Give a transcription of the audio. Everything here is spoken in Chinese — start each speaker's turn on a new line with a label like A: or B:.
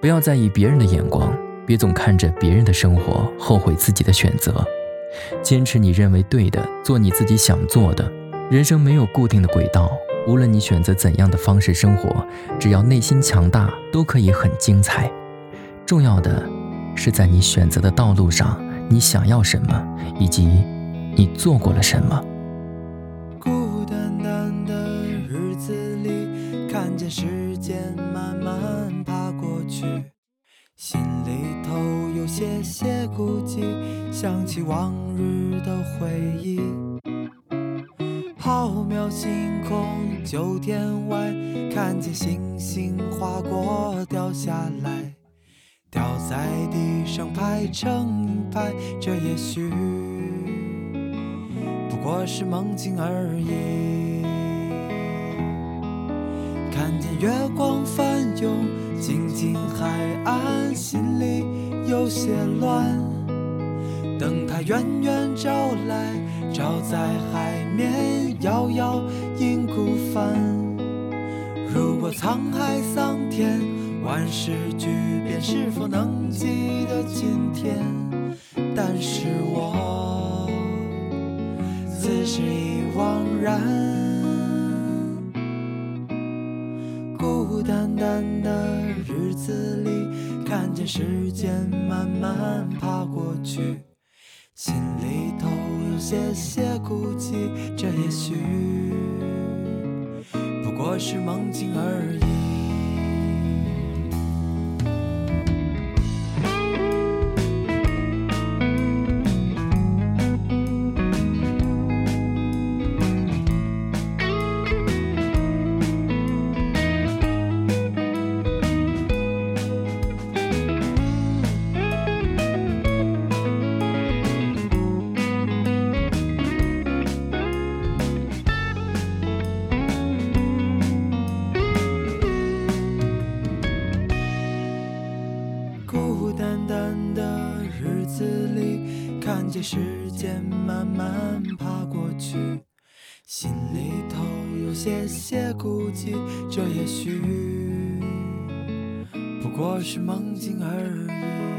A: 不要在意别人的眼光，别总看着别人的生活后悔自己的选择。坚持你认为对的，做你自己想做的。人生没有固定的轨道，无论你选择怎样的方式生活，只要内心强大，都可以很精彩。重要的是在你选择的道路上，你想要什么，以及你做过了什么。
B: 孤单单的日子里，看见时间慢慢心里头有些些孤寂，想起往日的回忆。浩渺星空，九天外，看见星星划过掉下来，掉在地上排成一排，这也许不过是梦境而已。月光翻涌，静静海岸，心里有些乱。灯塔远远照来，照在海面，遥遥映孤帆。如果沧海桑田，万事俱变，是否能记得今天？但是我此时已惘然，孤单单的日子里，看见时间慢慢爬过去。心里头有些些孤寂，这也许不过是梦境而已。子里，看见时间慢慢爬过去，心里头有些些孤寂，这也许不过是梦境而已。